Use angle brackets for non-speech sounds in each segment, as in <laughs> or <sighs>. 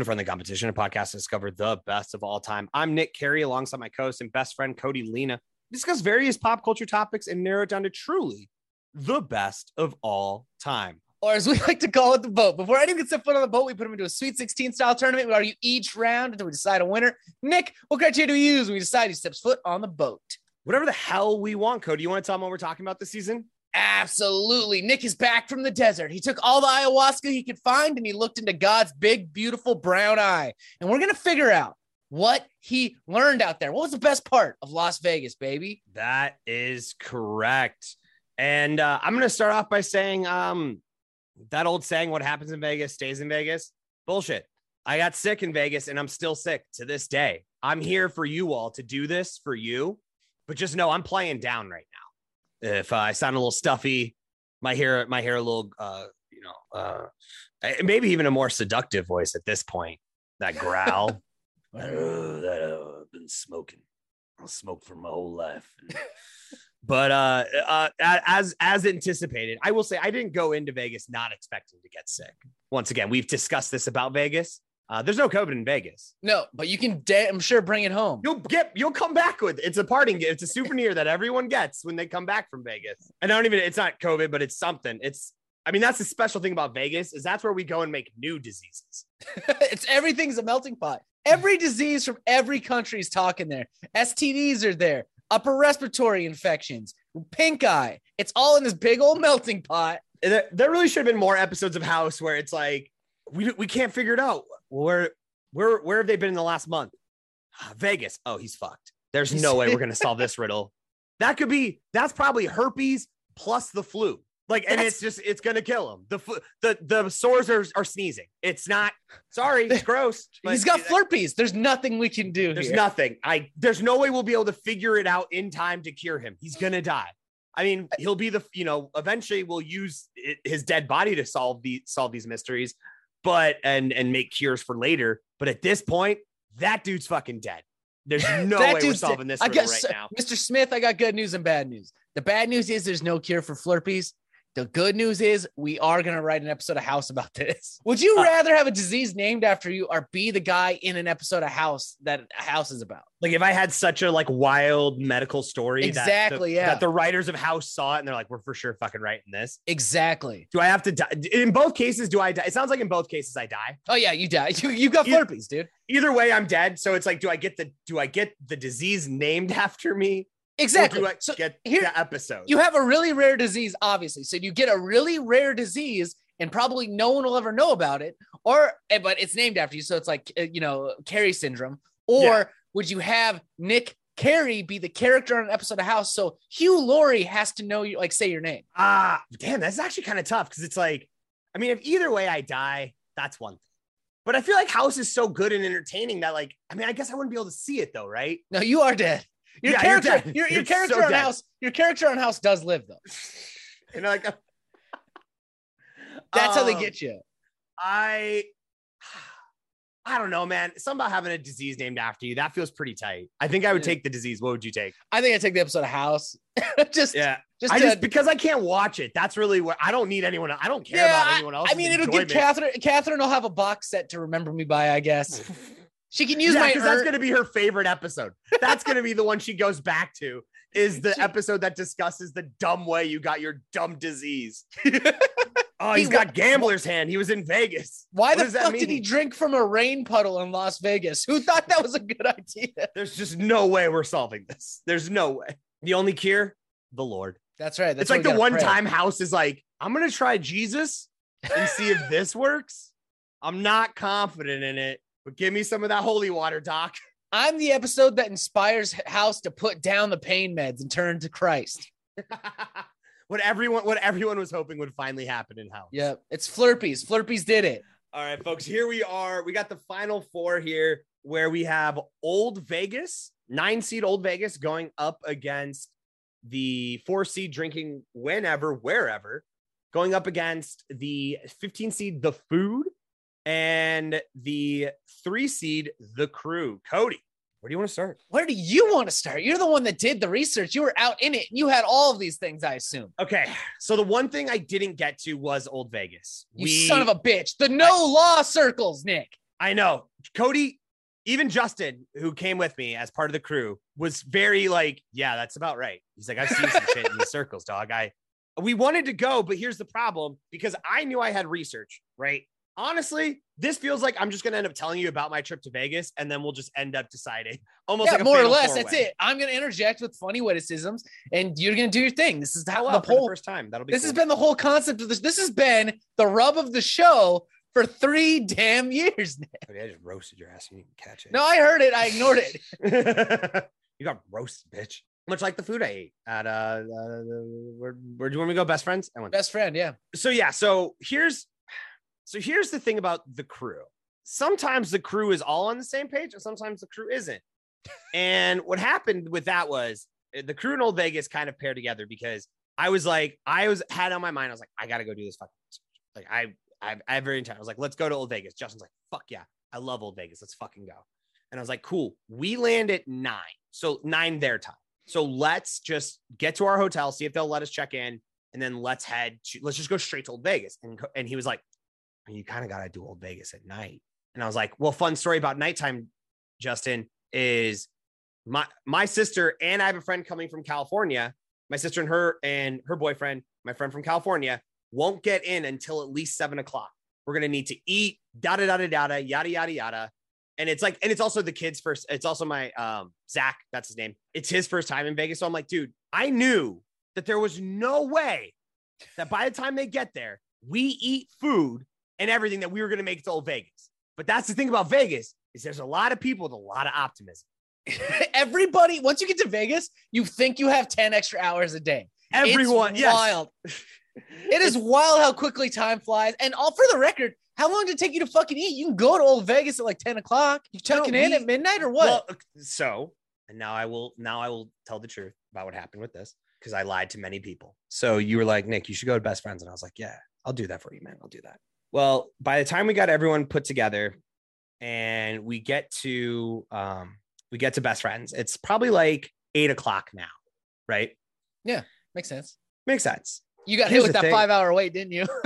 Welcome to Friendly Competition, a podcast to discover the best of all time. I'm Nick Carey, alongside my co-host and best friend Cody Lena. We discuss various pop culture topics and narrow it down to truly the best of all time. or as we <laughs> like to call it, the boat. Before anyone gets set foot on the boat, we put them into a Sweet 16 style tournament. We argue each round until we decide a winner. Nick, what criteria do we use when we decide who steps foot on the boat? Whatever the hell we want, Cody. You want to tell them what we're talking about this season? Absolutely. Nick is back from the desert. He took all the ayahuasca he could find and he looked into God's big, beautiful brown eye. And we're going to figure out what he learned out there. What was the best part of Las Vegas, baby? That is correct. And uh, I'm going to start off by saying um, that old saying, what happens in Vegas stays in Vegas. Bullshit. I got sick in Vegas and I'm still sick to this day. I'm here for you all to do this for you, but just know I'm playing down right now. If I sound a little stuffy, my hair, my hair a little, uh, you know, uh, maybe even a more seductive voice at this point. That growl. <laughs> "Oh, that, uh, I've been smoking. I'll smoke for my whole life. but uh, uh, as as anticipated, I will say I didn't go into Vegas not expecting to get sick. Once again, we've discussed this about Vegas. Uh, there's no COVID in Vegas. No, but you can, da- I'm sure, bring it home. You'll get, you'll come back with. It's a parting gift. It's a souvenir that everyone gets when they come back from Vegas. And I don't even. It's not COVID, but it's something. It's. I mean, that's the special thing about Vegas is that's where we go and make new diseases. <laughs> it's everything's a melting pot. Every disease from every country is talking there. STDs are there, upper respiratory infections, pink eye. It's all in this big old melting pot. There, there really should have been more episodes of House where it's like we we can't figure it out. Where where where have they been in the last month? Ah, Vegas. Oh, he's fucked. There's no way we're gonna solve this riddle. That could be. That's probably herpes plus the flu. Like, and That's- it's just it's gonna kill him. The the the sores are, are sneezing. It's not. Sorry, it's <laughs> gross. He's got flurpies. There's nothing we can do. There's here. nothing. I there's no way we'll be able to figure it out in time to cure him. He's gonna die. I mean, he'll be the you know eventually we'll use his dead body to solve the solve these mysteries, but and and make cures for later. But at this point, that dude's fucking dead. There's <laughs> no way we're solving this I got right uh, now. Mr. Smith, I got good news and bad news. The bad news is there's no cure for flurpies. The good news is we are going to write an episode of House about <laughs> this. Would you Uh, rather have a disease named after you or be the guy in an episode of House that House is about? Like if I had such a like wild medical story, that Exactly, the, yeah. that the writers of House saw it and they're like, we're for sure fucking writing this. Exactly. Do I have to die? In both cases, do I die? It sounds like in both cases I die. Oh yeah, you die. <laughs> You, you got You- flurpies, dude. Either way, I'm dead. So it's like, do I get the do I get the disease named <laughs> after me? Exactly. Or do I So get here- the episode? you have a really rare disease, obviously. So you get a really rare disease, and probably no one will ever know about it. Or, eh, but it's named after you, so it's like uh, you know, Carey syndrome. Or Yeah. would you have Nick Carey be the character on an episode of House? So Hugh Laurie has to know you, like say your name. Ah, damn, that's actually kind of tough because it's like, I mean, if either way I die, that's one thing. But I feel like House is so good and entertaining that, like, I mean, I guess I wouldn't be able to see it though, right? No, you are dead. Your Yeah, you're character, your, your character so on dead. House, your character on House does live though. <laughs> And like, That's how they um, get you. I, I don't know, man. Something about having a disease named after you that feels pretty tight. I think I would Yeah. take the disease. What would you take? I think I take the episode of House. <laughs> just, Yeah, just, I to- just because I can't watch it. That's really what I don't need anyone. I don't care about anyone else. I mean, it'll give Catherine. Catherine will have a box set to remember me by. I guess <laughs> she can use yeah, my. because that's er- gonna be her favorite episode. That's gonna be the one she goes back to. Is <laughs> the She- episode that discusses the dumb way you got your dumb disease. <laughs> oh, He he's wa- got gambler's hand. He was in Vegas. Why What the fuck did he drink from a rain puddle in Las Vegas? Who thought that was a good idea? There's just no way we're solving this. There's no way. The only cure, the Lord. That's right. That's it's like the one pray. time House is like, I'm gonna try Jesus and see if this works. I'm not confident in it, but give me some of that holy water, Doc. <laughs> I'm the episode that inspires House to put down the pain meds and turn to Christ. what everyone what everyone was hoping would finally happen in House. Yep, it's Flurpies. Flurpies did it. All right, folks, here we are. We got the final four here where we have Old Vegas, nine seed Old Vegas going up against the four seed drinking whenever, wherever, going up against the 15 seed The Food and the three seed The Crew. Cody, where do you want to start? Where do you want to start? You're the one that did the research. You were out in it. You had all of these things, I assume. Okay, so the one thing I didn't get to was Old Vegas. You son of a bitch. The no law circles, Nick. I know. Cody, even Justin, who came with me as part of the crew, was very like, yeah, that's about right. He's like, I've seen some shit in the <laughs> circles, dog. I we wanted to go, but here's the problem because I knew I had research, right? Honestly, this feels like I'm just gonna end up telling you about my trip to Vegas, and then we'll just end up deciding <laughs> almost yeah, like more or less. That's four-way. it. I'm gonna interject with funny witticisms, and you're gonna do your thing. This is how Wow, the for the whole. first time. That'll be This cool. has been the whole concept of this. This has been the rub of the show for three damn years. <laughs> now. I just roasted your ass. You didn't catch it. No, I heard it. I ignored it. <laughs> you got roasted, bitch. Much like the food I ate at uh, uh where where do you want me to go? Best friends. I went. Best friend, yeah. So yeah. So here's so here's the thing about the crew. Sometimes the crew is all on the same page, and sometimes the crew isn't. And what happened with that was uh, the crew in Old Vegas kind of paired together because I was like, I was had on my mind, I was like, I gotta go do this fucking research. Like I I I have very intent. I was like, let's go to Old Vegas. Justin's like, fuck yeah, I love Old Vegas. Let's fucking go. And I was like, cool. We land at nine. So nine their time. So let's just get to our hotel, see if they'll let us check in, and then let's head to let's just go straight to Old Vegas. And and he was like, you kind of gotta do Old Vegas at night. And I was like, well, fun story about nighttime, Justin, is my my sister and I have a friend coming from California. My sister and her and her boyfriend, my friend from California, won't get in until at least seven o'clock. We're gonna need to eat, da da da da da, yada yada yada. And it's like, and it's also the kid's first. It's also my um Zach, that's his name. It's his first time in Vegas. So I'm like, dude, I knew that there was no way that by the time they get there, we eat food and everything that we were gonna make it to old Vegas. But that's the thing about Vegas is there's a lot of people with a lot of optimism. <laughs> Everybody, once you get to Vegas, you think you have 10 extra hours a day. Everyone, it's yes. wild. <laughs> It is wild how quickly time flies. And all for the record, how long did it take you to fucking eat? You can go to Old Vegas at like 10 o'clock. You checking in at midnight or what? Well, uh, so, and now I will now I will tell the truth about what happened with this because I lied to many people. So you were like, Nick, you should go to best friends, and I was like, yeah, I'll do that for you, man. I'll do that. Well, by the time we got everyone put together and we get to um we get to best friends, it's probably like eight o'clock now, right? Yeah, makes sense. Makes sense. You got Here's hit with that thing. five hour wait, didn't you? <laughs>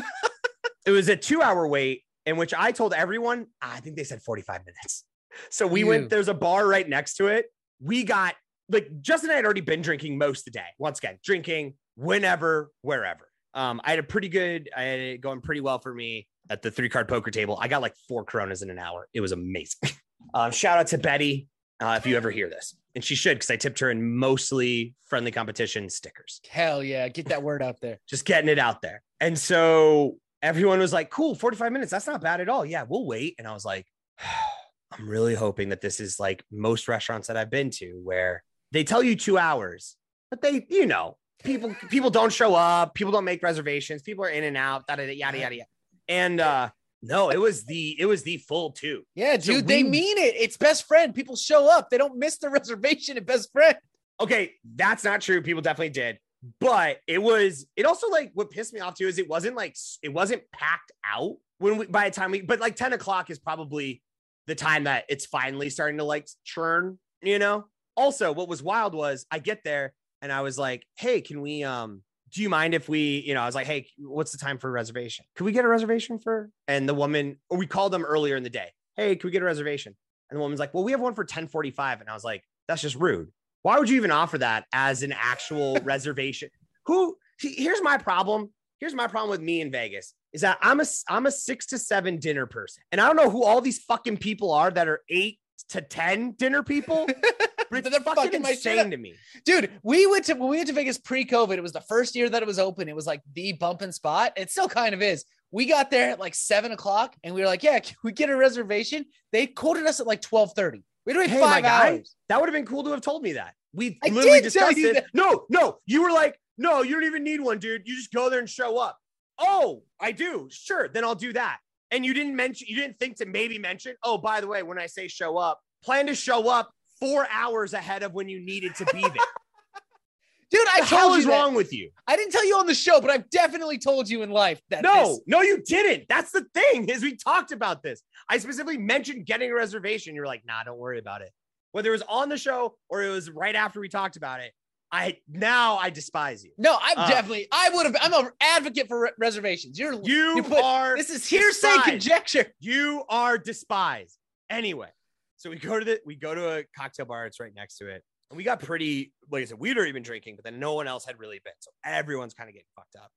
It was a two hour wait in which I told everyone, I think they said 45 minutes. So we Ew. went, there's a bar right next to it. We got like Justin and I had already been drinking most of the day. Once again, drinking whenever, wherever. Um, I had a pretty good, I had it going pretty well for me at the three card poker table. I got like four coronas in an hour. It was amazing. <laughs> um, shout out to Betty uh, if you ever hear this. And she should, because I tipped her in mostly friendly competition stickers Hell yeah. Get that word out there. <laughs> just getting it out there. And so everyone was like, cool, 45 minutes. That's not bad at all. Yeah, we'll wait. And I was like, <sighs> I'm really hoping that this is like most restaurants that I've been to where they tell you two hours, but they, you know, people, people don't show up, people don't make reservations, people are in and out, da, da, da, yada, yada, yada. And uh no, it was the it was the full two. Yeah, So dude, they mean it. It's best friend. People show up. They don't miss the <laughs> reservation at best friend. Okay, that's not true. People definitely did. But it was, it also like what pissed me off too is it wasn't like, it wasn't packed out when we, by the time we, but like 10 o'clock is probably the time that it's finally starting to like churn, you know? Also, what was wild was I get there and I was like, hey, can we, um, do you mind if we, you know, I was like, hey, what's the time for a reservation? Could we get a reservation for? And the woman, or we called them earlier in the day. Hey, can we get a reservation? And the woman's like, well, we have one for 1045. And I was like, that's just rude. Why would you even offer that as an actual <laughs> reservation? Who here's my problem. Here's my problem with me in Vegas is that I'm a I'm a six to seven dinner person. And I don't know who all these fucking people are that are eight to 10 dinner people. <laughs> They're fucking fucking insane to me. Dude, we went to when we went to Vegas pre-COVID. It was the first year that it was open. It was like the bumping spot. It still kind of is. We got there at like seven o'clock, and we were like, "Yeah, can we get a reservation?" They quoted us at like twelve thirty. We had to wait Hey, five guy, hours. That would have been cool to have told me that. We I literally discussed it. that. No, no, you were like, no, you don't even need one, dude. You just go there and show up. Oh, I do. Sure, then I'll do that. And you didn't mention, you didn't think to maybe mention, oh, by the way, when I say show up, plan to show up four hours ahead of when you needed to be there. <laughs> Dude, I the hell told is you that. wrong with you? I didn't tell you on the show, but I've definitely told you in life that No, this- no, you didn't. That's the thing, is we talked about this. I specifically mentioned getting a reservation. You're like, nah, don't worry about it. Whether it was on the show or it was right after we talked about it, I now I despise you. No, I'm Uh. definitely. I would have. I'm an advocate for re- reservations. You're. You, You put- are This is hearsay despised. conjecture. You are despised. Anyway, so we go to the we go to a cocktail bar. It's right next to it, and we got pretty. Like I said, we'd already been drinking, but then no one else had really been. So everyone's kind of getting fucked up.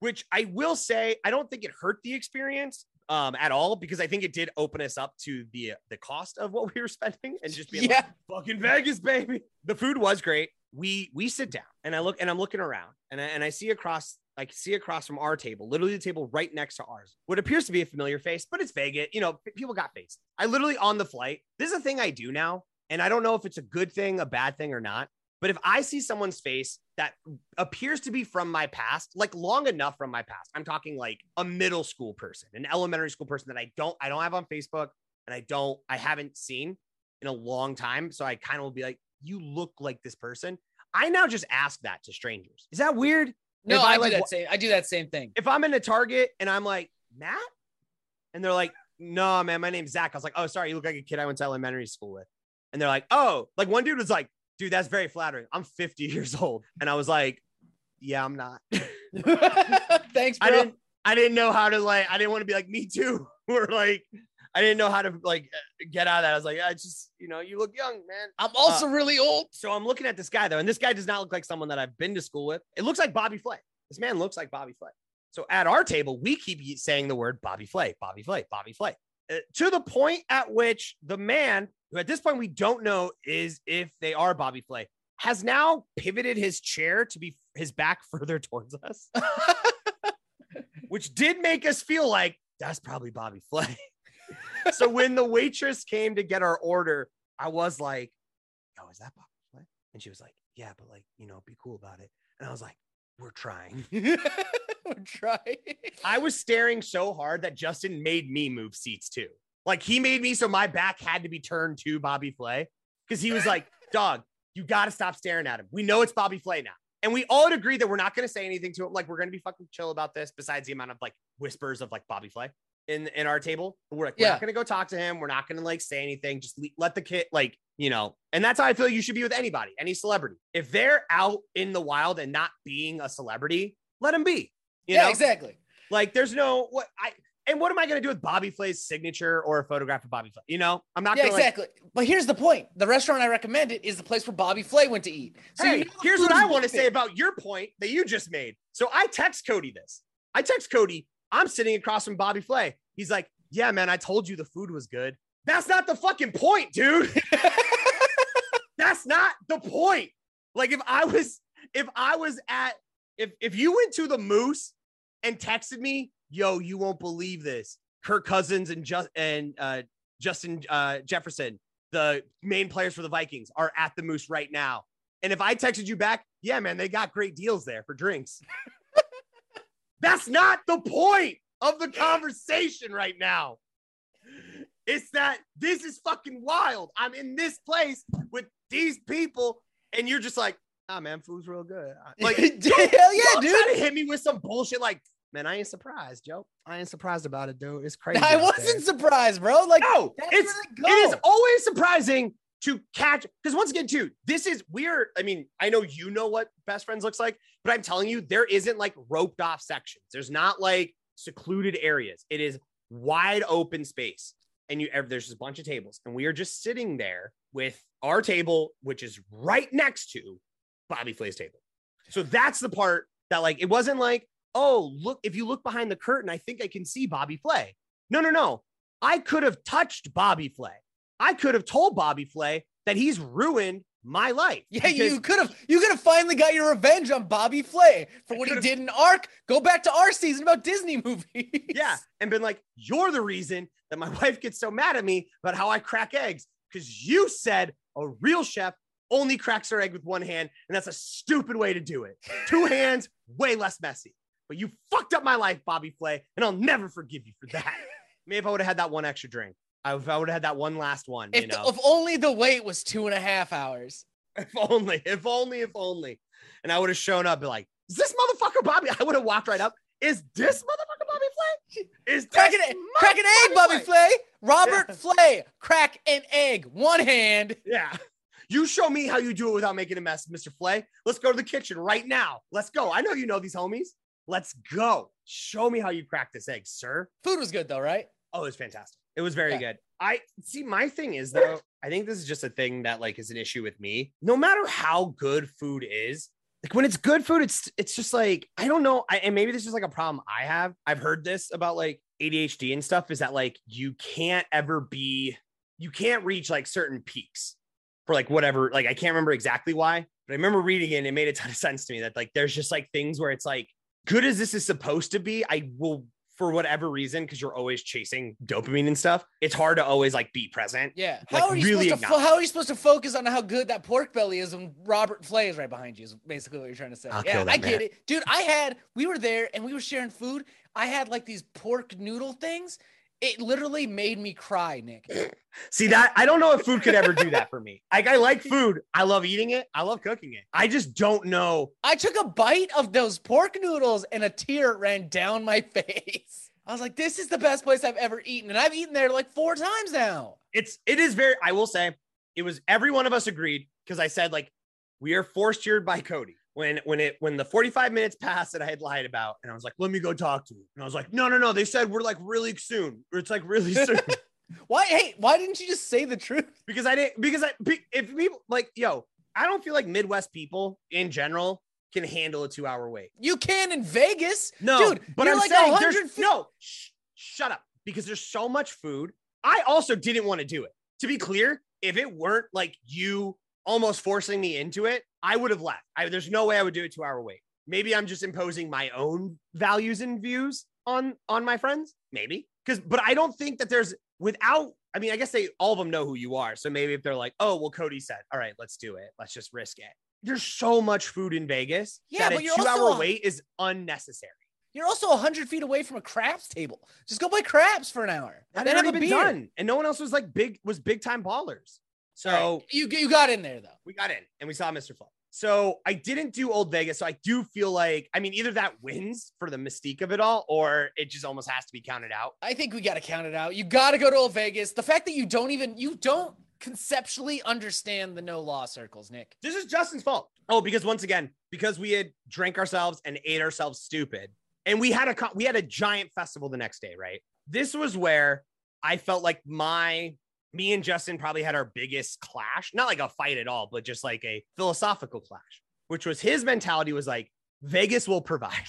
Which I will say, I don't think it hurt the experience um, at all because I think it did open us up to the the cost of what <laughs> we were spending and just being Yeah. like, fucking Vegas, baby. The food was great. We we sit down and I look and I'm looking around and I, and I see across I see across from our table, literally the table right next to ours, what appears to be a familiar face, but it's Vegas. You know, people got faces. I literally on the flight. This is a thing I do now, and I don't know if it's a good thing, a bad thing, or not. But if I see someone's face that appears to be from my past, like long enough from my past, I'm talking like a middle school person, an elementary school person that I don't I don't have on Facebook and I don't I haven't seen in a long time. So I kind of will be like, you look like this person. I now just ask that to strangers. Is that weird? No, I, I, do like, that same. I do that same thing. If I'm in a Target and I'm like, Matt? And they're like, no, man, my name's Zach. I was like, oh, sorry, you look like a kid I went to elementary school with. And they're like, oh, like one dude was like, dude, that's very flattering. I'm 50 <laughs> years old. And I was like, yeah, I'm not. <laughs> <laughs> Thanks, bro. I didn't I didn't know how to like I didn't want to be like me too or like I didn't know how to like uh, get out of that. I was like, I just, you know, you look young, man. I'm also really old. So I'm looking at this guy though, and this guy does not look like someone that I've been to school with. It looks like Bobby Flay. This man looks like Bobby Flay. So at our table, we keep saying the word Bobby Flay, Bobby Flay, Bobby Flay, uh, to the point at which the man, who at this point we don't know is if they are Bobby Flay, has now pivoted his chair to be his back <laughs> further towards us, <laughs> which did make us feel like that's probably Bobby Flay. So when the waitress came to get our order, I was like, "Oh, is that Bobby Flay?" And she was like, "Yeah, but like, you know, be cool about it." And I was like, "We're trying." <laughs> We're trying. I was staring so hard that Justin made me move seats too. Like he made me so my back had to be turned to Bobby Flay because he was like, <laughs> "Dog, you got to stop staring at him. We know it's Bobby Flay now." And we all agreed that we're not going to say anything to him. Like we're going to be fucking chill about this. Besides the amount of like whispers of like Bobby Flay in in our table, we're like, we're Yeah. not to go talk to him. We're not to like say anything. Just le- let the kid like you know. And that's how I feel you should be with anybody, any celebrity. If they're out in the wild and not being a celebrity, let them be. You yeah, know? exactly. Like, there's no what I and what am I going to do with Bobby Flay's signature or a photograph of Bobby Flay? You know, I'm not Yeah, to exactly. but here's the point: the restaurant I recommended is the place where Bobby Flay went to eat. So Hey, you know here's what I want to say about your point that you just made. So I text Cody this. I text Cody. I'm sitting across from Bobby Flay. He's like, "Yeah, man, I told you the food was good." That's not the fucking point, dude. <laughs> That's not the point. Like if I was if I was at if if you went to the Moose and texted me, "Yo, you won't believe this. Kirk Cousins and just and uh Justin uh Jefferson, the main players for the Vikings are at the Moose right now." And if I texted you back, "Yeah, man, they got great deals there for drinks." That's not the point of the conversation right now. It's that this is fucking wild. I'm in this place with these people, and you're just like, ah, man, food's real good. <laughs> Like, hell yeah, dude. try to hit me with some bullshit like, man, I ain't surprised, Joe. I ain't surprised about it, dude. It's <laughs> crazy. I wasn't there." surprised, bro. Like No, it's it is always surprising to catch because once again, too, this is we're. I mean, I know you know what best friends looks like, but I'm telling you, there isn't like roped off sections. There's not like secluded areas. It is wide open space, and you there's just a bunch of tables, and we are just sitting there with our table, which is right next to Bobby Flay's table. So that's the part that like it wasn't like, oh, look, if you look behind the curtain, I think I can see Bobby Flay. No, no, no. I could have touched Bobby Flay. I could have told Bobby Flay that he's ruined my life. Yeah, you could have you could have finally got your revenge on Bobby Flay for I what he did in Arc. Go back to our season about Disney movies. Yeah, and been like, you're the reason that my <laughs> wife gets so mad at me about how I crack eggs because you said a real chef only cracks her egg with one hand, and that's a stupid way to do it. Two <laughs> hands, way less messy. But you fucked up my life, Bobby Flay, and I'll never forgive you for that. <laughs> Maybe if I would have had that one extra drink, if I would have had that one last one, If, you know, if only the wait was two and a half hours. if only, if only, if only, and I would have shown up, be like, is this motherfucker Bobby? I would have walked right up. Is this motherfucker Bobby Flay? Is Crack this an, crack an egg, Bobby Flay? Flay. Robert Yeah. Flay, crack an egg, one hand. Yeah. You show me how you do it without making a mess, Mr. Flay. Let's go to the kitchen right now. Let's go. I know you know these homies. Let's go. Show me how you crack this egg, sir. Food was good though, right? Oh, it was fantastic. It was very Yeah. good. I see. My thing is though, I think this is just a thing that like is an issue with me. No matter how good food is, like when it's good food, it's it's just like I don't know. I, and maybe this is like a problem I have. I've heard this about like ADHD and stuff. Is that like you can't ever be, you can't reach like certain peaks for like whatever. Like I can't remember exactly why, but I remember reading it and it made a ton of sense to me that like there's just like things where it's like good as this is supposed to be, I will for whatever reason, because you're always chasing dopamine and stuff, it's hard to always like be present. Yeah. Like, How are you really supposed to? Fo- how are you supposed to focus on how good that pork belly is when Robert Flay is right behind you? Is basically what you're trying to say. I'll yeah, kill that I get it, dude. I had we were there and we were sharing food. I had like these pork noodle things. It literally made me cry, Nick. <laughs> See that I don't know if food could ever do that for me. <laughs> Like I like food. I love eating it. I love cooking it. I just don't know. I took a bite of those pork noodles and a tear ran down my <laughs> face. I was like, this is the best place I've ever eaten. And I've eaten there like four times now. It's it is very, I will say, it was every one of us agreed because I said, like, we are forced here by Cody. When when it when the 45 minutes passed that I had lied about, and I was like, let me go talk to him. And I was like, no, no, no. They said we're like really soon. It's like really soon. <laughs> Why? Hey, why didn't you just say the truth? because I didn't because I if people like yo, I don't feel like Midwest people in general can handle a two hour wait. You can in Vegas. No, Dude, but I'm like saying 150 there's no. Sh- shut up, because there's so much food. I also didn't want to do it. To be clear, if it weren't like you almost forcing me into it, I would have left. I, there's no way I would do a two hour wait. Maybe I'm just imposing my own values and views on on my friends. Maybe because, but I don't think that there's without. I mean, I guess they all of them know who you are. So maybe if they're like, oh well, Cody said, all right, let's do it. Let's just risk it. There's so much food in Vegas Yeah, that but a two hour wait is unnecessary. You're also 100 feet away from a craps table. Just go play craps for an hour. That then had already been beer. done, and no one else was like big was big time ballers. So right, you you got in there though. we got in and we saw Mr. Flow. So I didn't do Old Vegas. So I do feel like I mean either that wins for the mystique of it all, or it just almost has to be counted out. I think we got to count it out. You got to go to Old Vegas. The fact that you don't even you don't conceptually understand the no law circles, Nick. This is Justin's fault. Oh, because once again, because we had drank ourselves and ate ourselves stupid, and we had a we had a giant festival the next day, right? This was where I felt like my me and Justin probably had our biggest clash, not like a fight at all, but just like a philosophical clash, which was his mentality was like Vegas will provide. <laughs>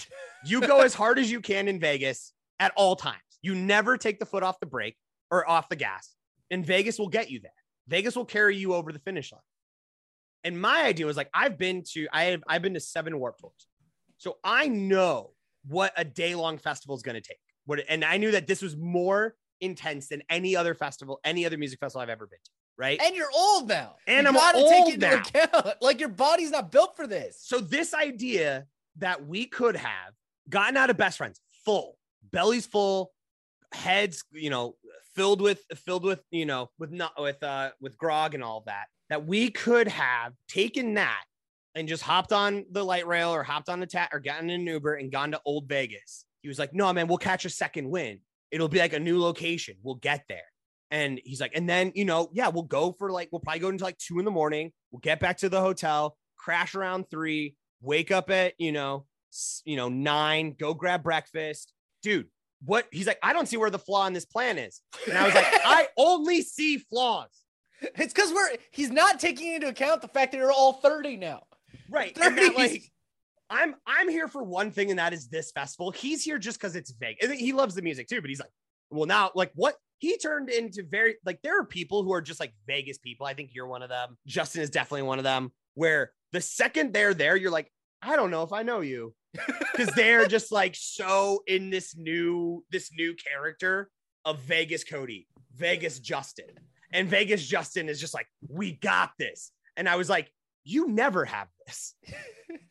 You go as hard as you can in Vegas at all times. You never take the foot off the brake or off the gas, and Vegas will get you there. Vegas will carry you over the finish line. And my idea was like, I've been to, I have, I've been to seven Warped Tours. So I know what a day long festival is going to take. What, and I knew that this was more intense than any other festival, any other music festival I've ever been to. Right. And you're old now. And you I'm gotta old take it into now. account. <laughs> Like your body's not built for this. So this idea that we could have gotten out of best friends full, bellies full, heads, you know, filled with filled with, you know, with not with uh with grog and all that, that we could have taken that and just hopped on the light rail or hopped on the tat or gotten an Uber and gone to Old Vegas. He was like, no, man, we'll catch a second win. It'll be like a new location. We'll get there. And he's like, and then, you know, yeah, we'll go for like, we'll probably go into like two in the morning. We'll get back to the hotel, crash around three, wake up at, you know, you know, nine, go grab breakfast. Dude, what? He's like, I don't see where the flaw in this plan is. And I was like, <laughs> I only see flaws. It's because we're he's not taking into account the fact that you're all 30 now. Right. And that, like, I'm I'm here for one thing, and that is this festival. He's here just because it's Vegas. He loves the music too, but he's like, well, now, like, what he turned into very like there are people who are just like Vegas people. I think you're one of them. Justin is definitely one of them. Where the second they're there, you're like, I don't know if I know you. <laughs> Because they're just like so in this new this new character of Vegas Cody, Vegas Justin. And Vegas Justin is just like, we got this. And I was like, you never have this. <laughs>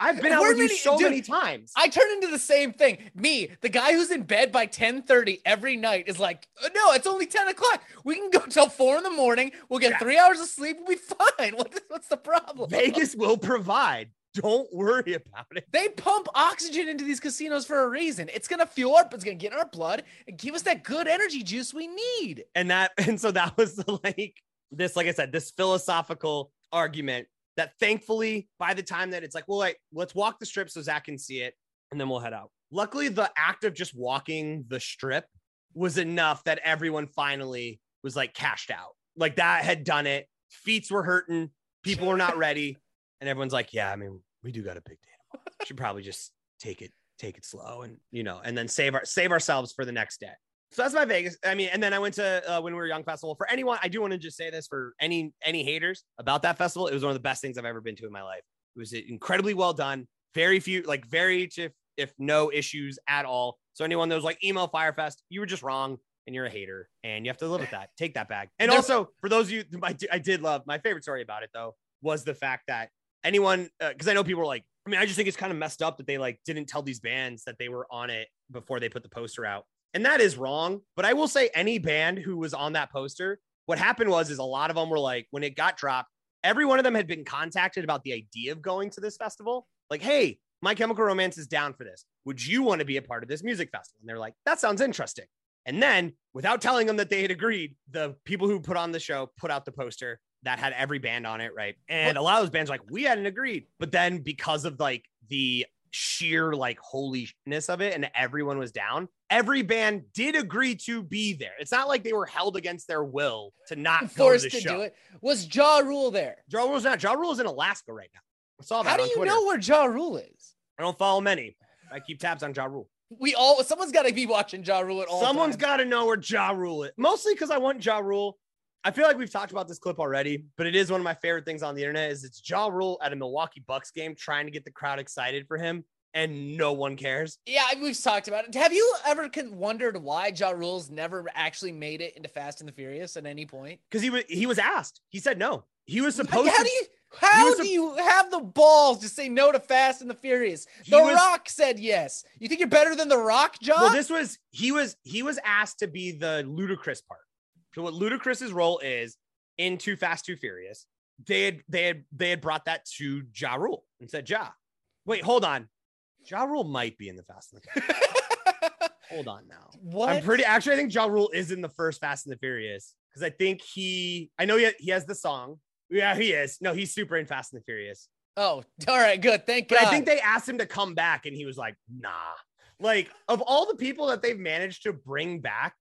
I've been out We're with you so dude, many times. I turn into the same thing. Me, the guy who's in bed by 10:30 every night, is like, "Uh, no, it's only 10 o'clock. We can go till four in the morning. We'll get Yeah. three hours of sleep. We'll be fine. <laughs> What, what's the problem? Vegas will provide. Don't worry about it. They pump oxygen into these casinos for a reason. It's gonna fuel up. It's gonna get in our blood and give us that good energy juice we need. And that, <laughs> and so that was the like this, like I said, this philosophical argument that thankfully by the time that it's like, well, like, let's walk the strip so Zach can see it and then we'll head out. Luckily, the act of just walking the strip was enough that everyone finally was like cashed out. Like that had done it. Feet were hurting. People were not ready. And everyone's like, yeah, I mean, we do got a big day. Should probably just take it, take it slow and, you know, and then save our, save ourselves for the next day. So that's my Vegas. I mean, and then I went to uh, when we were young festival. For anyone, I do want to just say this for any any haters about that festival. It was one of the best things I've ever been to in my life. It was incredibly well done. Very few, like very if if no issues at all. So anyone that was like emo Fyre Fest, you were just wrong and you're a hater and you have to live with that. Take that back. And also for those of you, I, I did love my favorite story about it though was the fact that anyone because uh, I know people were like, I mean, I just think it's kind of messed up that they like didn't tell these bands that they were on it before they put the poster out. And that is wrong. But I will say any band who was on that poster, what happened was is a lot of them were like, when it got dropped, every one of them had been contacted about the idea of going to this festival. Like, hey, my Chemical Romance is down for this. Would you want to be a part of this music festival? And they're like, that sounds interesting. And then, without telling them that they had agreed, the people who put on the show put out the poster that had every band on it, right? And a lot of those bands like we hadn't agreed, but then because of like the sheer like holiness of it and everyone was down every band did agree to be there. It's not like they were held against their will to not forced to, to do it. Was Ja Rule there? Ja Rule's not Ja Rule is in alaska right now. I saw that how do you Twitter. know where Ja Rule is? I don't follow many. I keep tabs on Ja Rule. We all someone's got to be watching Ja Rule at all someone's got to know where Ja Rule is. Mostly because i want Ja Rule I feel like we've talked about this clip already, but it is one of my favorite things on the internet. Is it's Ja Rule at a Milwaukee Bucks game trying to get the crowd excited for him, and no one cares. Yeah, we've talked about it. Have you ever wondered why Ja Rule's never actually made it into Fast and the Furious at any point? Because he was he was asked. He said no. He was supposed. How to, do you? How do you have the balls to say no to Fast and the Furious? The was, Rock said yes. You think you're better than The Rock, John? Well, this was he was he was asked to be the Ludacris part. So what Ludacris's role is in Too Fast Too Furious, they had they had they had brought that to Ja Rule and said, Ja, wait, hold on. Ja Rule might be in the Fast and the Furious. <laughs> Hold on now. What? I'm pretty actually. I think Ja Rule is in the first Fast and the Furious because I think he. I know he, he has the song. Yeah, he is. No, he's super in Fast and the Furious. Oh, all right, good. Thank but God. I think they asked him to come back, and he was like, "Nah." Like of all the people that they've managed to bring back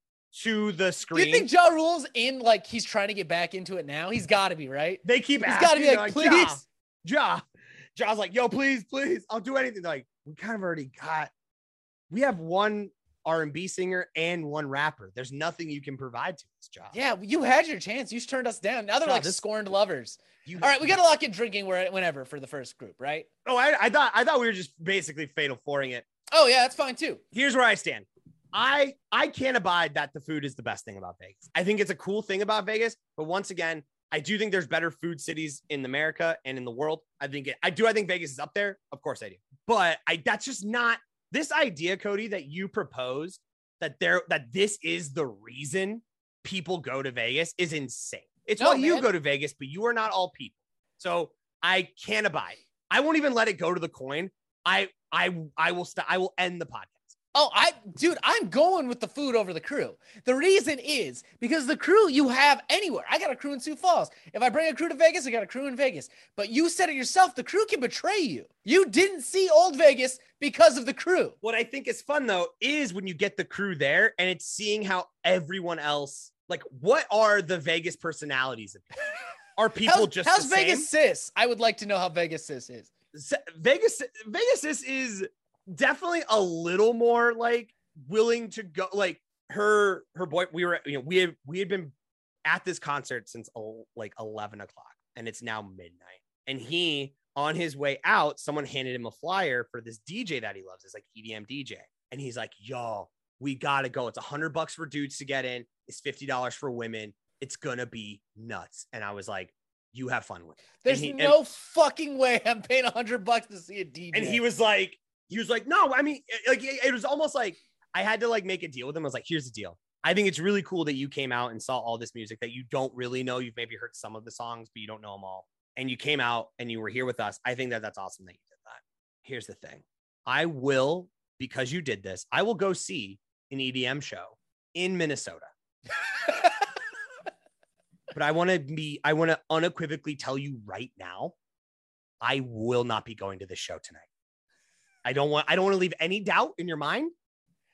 to the screen, do you think Ja Rule's in? Like he's trying to get back into it now. He's got to be right. They keep. He's got to be like, like, please, Ja. Ja. Ja's like, yo, please, please, I'll do anything. They're like, we kind of already got we have one R&B singer and one rapper. There's nothing you can provide to this job. Yeah, you had your chance. You turned us down. Now they're like this, scorned lovers. You, All right, we got to lock in drinking whenever for the first group, right? Oh, I, I thought I thought we were just basically fatal fouring it. Oh yeah, that's fine too. Here's where I stand. I I can't abide that the food is the best thing about Vegas. I think it's a cool thing about Vegas, but once again, I do think there's better food cities in America and in the world. I think it, I do. I think Vegas is up there. Of course I do. But I that's just not this idea, Cody, that you proposed that there that this is the reason people go to Vegas is insane. It's no, why you go to Vegas, but you are not all people. So I can't abide. I won't even let it go to the coin. I I I will st- I will end the podcast. Oh, I, dude, I'm going with the food over the crew. The reason is because the crew you have anywhere. I got a crew in Sioux Falls. If I bring a crew to Vegas, I got a crew in Vegas. But you said it yourself the crew can betray you. You didn't see Old Vegas because of the crew. What I think is fun though is when you get the crew there and it's seeing how everyone else, like, what are the Vegas personalities of Are people how's, just how's Vegas same? sis? I would like to know how Vegas sis is. Vegas Vegas sis is definitely a little more like willing to go like her her boy we were you know we had we had been at this concert since oh, like 11 o'clock and it's now midnight. And he on his way out someone handed him a flyer for this dj that he loves. It's like edm dj and he's like yo we gotta go. It's a hundred bucks for dudes to get in. It's fifty dollars for women. It's gonna be nuts. And i was like you have fun with it. There's he, no and, fucking way I'm paying a hundred bucks to see a DJ. And he was like, he was like, no, I mean, eh, like it was almost like I had to like make a deal with him. I was like, here's the deal. I think it's really cool that you came out and saw all this music that you don't really know. You've maybe heard some of the songs, but you don't know them all. And you came out and you were here with us. I think that that's awesome that you did that. Here's the thing I will, because you did this, I will go see an EDM show in Minnesota. <laughs> but I want to be, I want to unequivocally tell you right now, I will not be going to this show tonight. I don't want, I don't want to leave any doubt in your mind.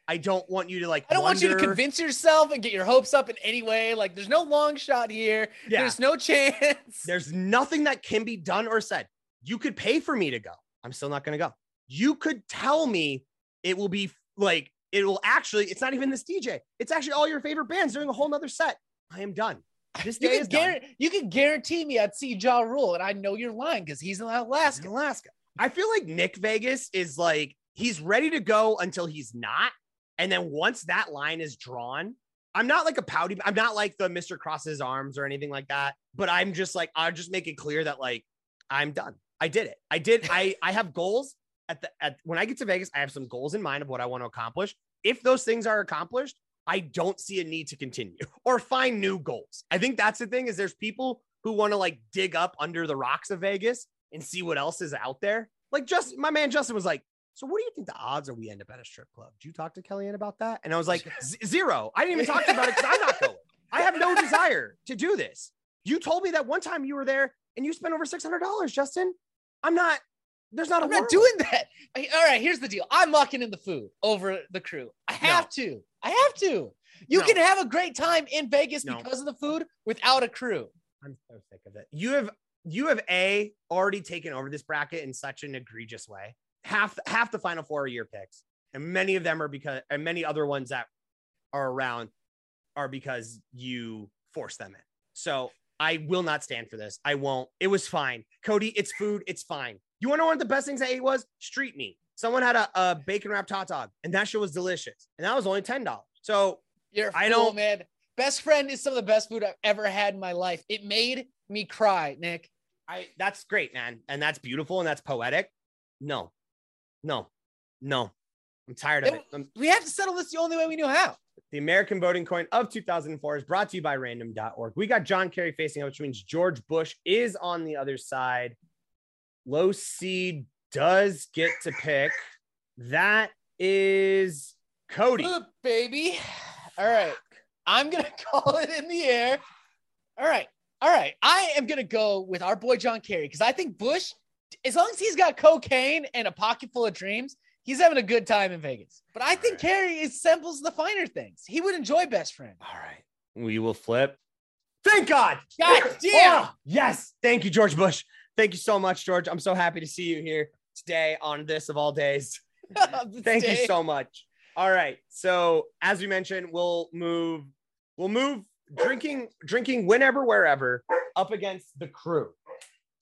I don't want you to like. I don't want you to convince yourself and get your hopes up in any way. Like, there's no long shot here. Yeah. There's no <laughs> chance. There's nothing that can be done or said. You could pay for me to go. I'm still not going to go. You could tell me it will be like, it will actually, it's not even this DJ. It's actually all your favorite bands doing a whole nother set. I am done. This You day can, is done. guarantee, you can guarantee me I'd see Ja Rule, and I know you're lying because he's in in Alaska. I feel like Nick Vegas is like he's ready to go until he's not. And then once that line is drawn, I'm not like a pouty, I'm not like the Mr. Crosses arms or anything like that. But I'm just like, I'll just make it clear that like I'm done. I did it. I did, I I have goals at the at when I get to Vegas, I have some goals in mind of what I want to accomplish. If those things are accomplished, I don't see a need to continue <laughs> or find new goals. I think that's the thing is there's people who want to like dig up under the rocks of Vegas and see what else is out there. Like just my man Justin was like, so what do you think the odds are we end up at a strip club? Did you talk to Kellyanne about that? And I was like, "Z- zero. I didn't even talk to about it because I'm not going. I have no desire to do this. You told me that one time you were there and you spent over six hundred dollars, Justin. I'm not. There's not a I'm not doing that. I- All right, here's the deal. I'm locking in the food over the crew. I have to. I have to. You No. can have a great time in Vegas No. because of the food without a crew. I'm so sick of it. You have you have a already taken over this bracket in such an egregious way. Half half the final four are your picks, and many of them are because and many other ones that are around are because you force them in. So I will not stand for this. I won't. It was fine. Cody, it's food. It's fine. You want to know one of the best things I ate was street meat. Someone had a, a bacon wrapped hot dog, and that shit was delicious. And that was only ten dollars. So You're I fool, don't- man. Best friend is some of the best food I've ever had in my life. It made me cry, Nick. I that's great, man. And that's beautiful and that's poetic. No, no, no. I'm tired of It- We have to settle this the only way we knew how. the American voting coin of 2004 is brought to you by random.org. We got John Kerry facing which means George Bush is on the other side. Low seed does get to pick. That is Cody. Baby. All right. I'm going <laughs> to call it in the air. All right. All right. I am going to go with our boy John Kerry because I think Bush, as long as he's got cocaine and a pocket full of dreams, he's having a good time in Vegas. But I think right. Kerry assembles the finer things. He would enjoy best friend. All right. We will flip. Thank God. God damn. Oh, yes. Thank you, George Bush. Thank you so much, George. I'm so happy to see you here today on this of all days. <laughs> Thank you so much. All right. So as we mentioned, we'll move, we'll move drinking, drinking whenever, wherever up against the crew.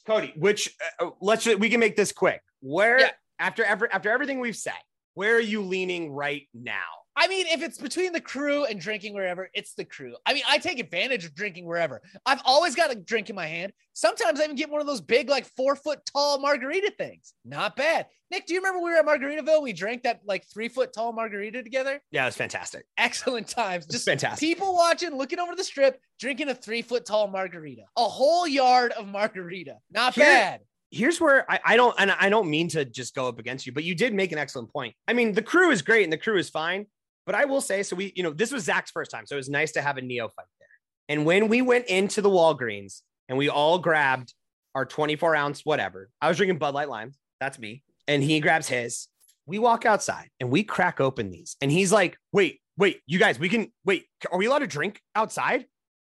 Cody, which uh, let's we can make this quick. Where Yeah. after every after everything we've said, where are you leaning right now? I mean, if it's between the crew and drinking wherever, it's the crew. I mean, I take advantage of drinking wherever. I've always got a drink in my hand. Sometimes I even get one of those big, like four foot tall margarita things. Not bad. Nick, do you remember we were at Margaritaville? We drank that like three foot tall margarita together. Yeah, it was fantastic. Excellent times. Just fantastic. people watching, looking over the strip, drinking a three foot tall margarita. A whole yard of margarita. Not Here- bad. here's where I, I don't and I don't mean to just go up against you, but you did make an excellent point. I mean, the crew is great and the crew is fine, but I will say, so we, you know, this was Zach's first time, so it was nice to have a neophyte there. And when we went into the Walgreens and we all grabbed our 24 ounce whatever, I was drinking Bud Light Lime. That's me. And he grabs his. We walk outside and we crack open these, and he's like, "Wait, wait, you guys, we can wait. Are we allowed to drink outside?"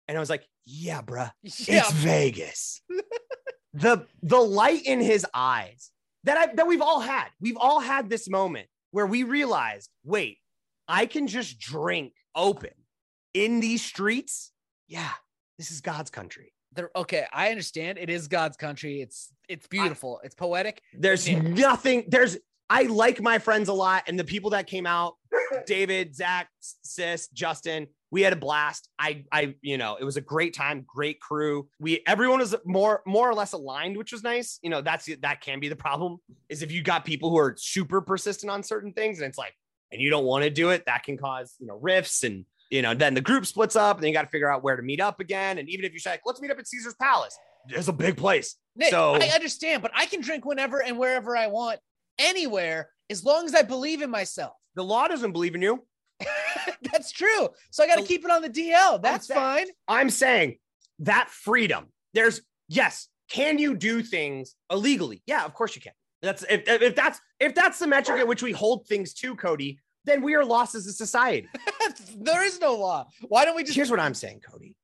And I was like, "Yeah, bruh." Yeah. It's Vegas. <laughs> the the light in his eyes that I that we've all had. We've all had this moment where we realized, wait, I can just drink open in these streets. Yeah, this is God's country. They're- okay, I understand. It is God's country. It's it's beautiful. it's poetic. There's nothing. There's I like my friends a lot, and the people that came out, David, Zach, Sis, Justin. We had a blast. I, I, you know, it was a great time, great crew. We, everyone was more, more or less aligned, which was nice. You know, that's that can be the problem is if you got people who are super persistent on certain things, and it's like, and you don't want to do it, that can cause you know rifts, and you know, then the group splits up, and then you got to figure out where to meet up again. And even if you say, like, let's meet up at Caesar's Palace, it's a big place. Nick, So- I understand, but I can drink whenever and wherever I want, anywhere, as long as I believe in myself. The law doesn't believe in you. <laughs> That's true. So I got to keep it on the DL. That's saying- fine. I'm saying that freedom. There's yes, can you do things illegally? Yeah, of course you can. That's if, if that's if that's the metric at which we hold things to, Cody, then we are lost as a society. <laughs> there is no law. Why don't we just Here's what I'm saying, Cody.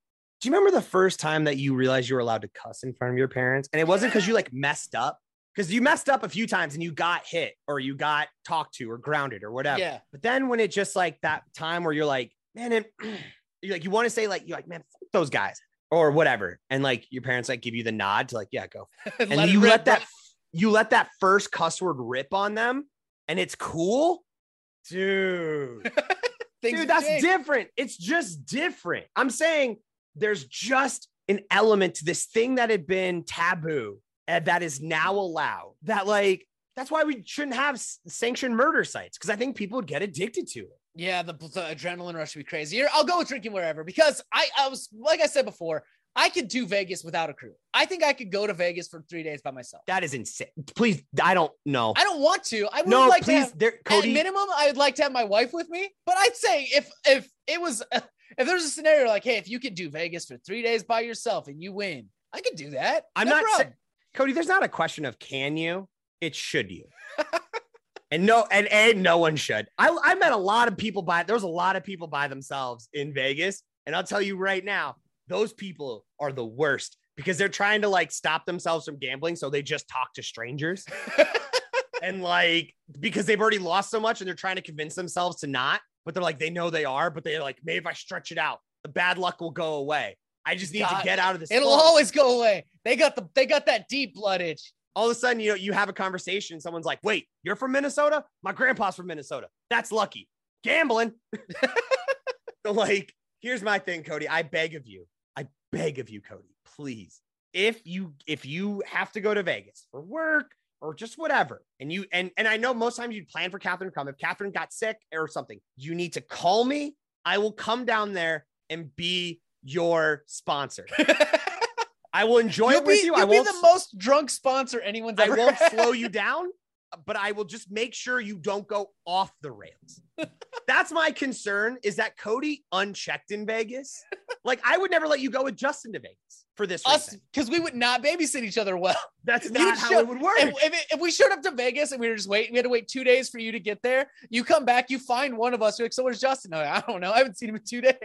Do you remember the first time that you realized you were allowed to cuss in front of your parents? And it wasn't because you like messed up, because you messed up a few times and you got hit or you got talked to or grounded or whatever. Yeah. But then when it just like that time where you're like, man, it, <clears throat> you like you want to say like you're like, man, fuck those guys or whatever, and like your parents like give you the nod to like, yeah, go, <laughs> and Let you let that. You let that first cuss word rip on them, and it's cool, dude. <laughs> Dude, that's changed. different. It's just different. I'm saying there's just an element to this thing that had been taboo and that is now allowed. That like that's why we shouldn't have sanctioned murder sites because I think people would get addicted to it. Yeah, the, the adrenaline rush would be crazy. I'll go with drinking wherever because I, I was like I said before, I could do Vegas without a crew. I think I could go to Vegas for three days by myself. That is insane. Please, I don't know. I don't want to. I would No, like to please, have, there, at Cody. minimum, I would like to have my wife with me. But I'd say if if it was <laughs> if there's a scenario like, hey, if you could do Vegas for three days by yourself and you win, I could do that. I'm No not. Cody. There's not a question of can you. It's should you. <laughs> and no, and and no one should. I I met a lot of people by. There was a lot of people by themselves in Vegas, and I'll tell you right now, those people are the worst because they're trying to like stop themselves from gambling, so they just talk to strangers. <laughs> and like because they've already lost so much, and they're trying to convince themselves to not, but they're like they know they are, but they're like maybe if I stretch it out, the bad luck will go away. I just need God, to get out of this. It'll funk." always go away. They got the they got that deep bloodage. all of a sudden, you know, you have a conversation. and Someone's like, "Wait, you're from Minnesota? My grandpa's from Minnesota. That's lucky. Gambling." <laughs> so, like, here's my thing, Cody. I beg of you. I beg of you, Cody. Please, if you if you have to go to Vegas for work or just whatever, and you and and I know most times you'd plan for Catherine to come. If Catherine got sick or something, you need to call me. I will come down there and be your sponsor. <laughs> I will enjoy You'll it with be, you. you'll I be won't the most drunk sponsor anyone's I ever won't had. slow you down, but I will just make sure you don't go off the rails. <laughs> That's my concern is that Cody unchecked in Vegas. <laughs> Like I would never let you go with Justin to Vegas for this Us reason. because we would not babysit each other well. <laughs> That's you not how show- it would work. If, if, it- if we showed up to Vegas and we were just waiting, we had to wait two days for you to get there. You come back, you find one of us. You're like, so where's Justin? No, I don't know. I haven't seen him in two days.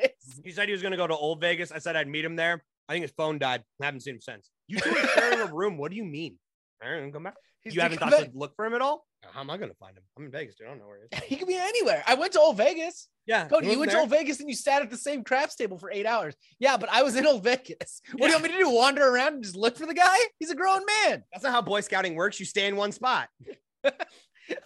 he said he was going to go to Old Vegas. I said I'd meet him there. I think his phone died. I haven't seen him since. You two are sharing a room. What do you mean? All right, come back. He's you haven't like, thought to look for him at all? How am I going to find him? I'm in Vegas, dude. I don't know where he is. <laughs> He could be anywhere. I went to Old Vegas. Yeah, Cody, you wasn't went to. Old Vegas and you sat at the same craps table for eight hours. Yeah, but I was in Old Vegas. <laughs> What do you want me to do? Wander around and just look for the guy? He's a grown man. That's not how Boy Scouting works. You stay in one spot. <laughs>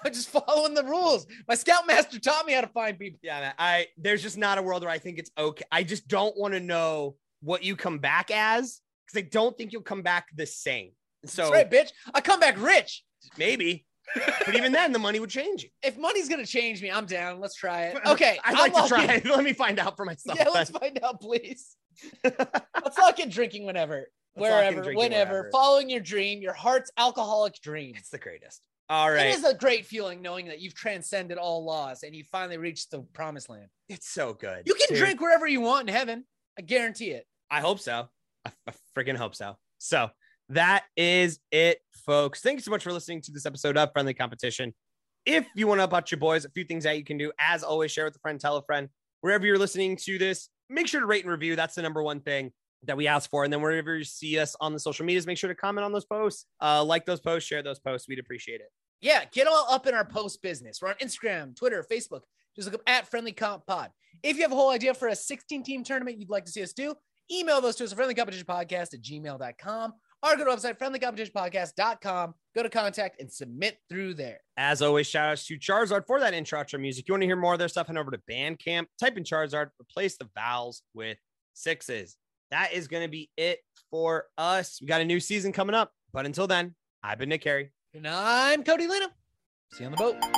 I'm just following the rules. My scoutmaster taught me how to find people. Yeah, man. I there's just not a world where I think it's okay. I just don't want to know what you come back as because I don't think you'll come back the same. So That's right, bitch. I come back rich. maybe, but even then, the money would change you. If money's gonna change me, I'm down. Let's try it. <laughs> Okay, I'd I'm like to try. it. <laughs> Let me find out for myself. Yeah, let's then. find out, please. <laughs> let's lock in drinking whenever, Let's wherever, drinking whenever. wherever. Following your dream, your heart's alcoholic dream. It's the greatest. All right. It is a great feeling knowing that you've transcended all laws and you finally reached the promised land. it's so good. You can Dude, drink wherever you want in heaven. I guarantee it. I hope so. I, I freaking hope so. So that is it, folks. Thank you so much for listening to this episode of Friendly Competition. If you want to know about your boys, a few things that you can do. As always, share with a friend, tell a friend. Wherever you're listening to this, make sure to rate and review. That's the number one thing that we ask for. And then wherever you see us on the social medias, make sure to comment on those posts, uh, like those posts, share those posts. We'd appreciate it. Yeah, get all up in our post business. We're on Instagram, Twitter, Facebook. Just look up at Friendly Comp Pod. If you have a whole idea for a 16 team tournament you'd like to see us do, email those to us at friendlycompetitionpodcast at gmail.com or go to our website, friendlycompetitionpodcast.com. Go to contact and submit through there. As always, shout outs to Charizard for that intro music. You want to hear more of their stuff, head over to Bandcamp, type in Charizard, replace the vowels with sixes. That is going to be it for us. We got a new season coming up. But until then, I've been Nick Carey. And I'm Cody Lena. See you on the boat.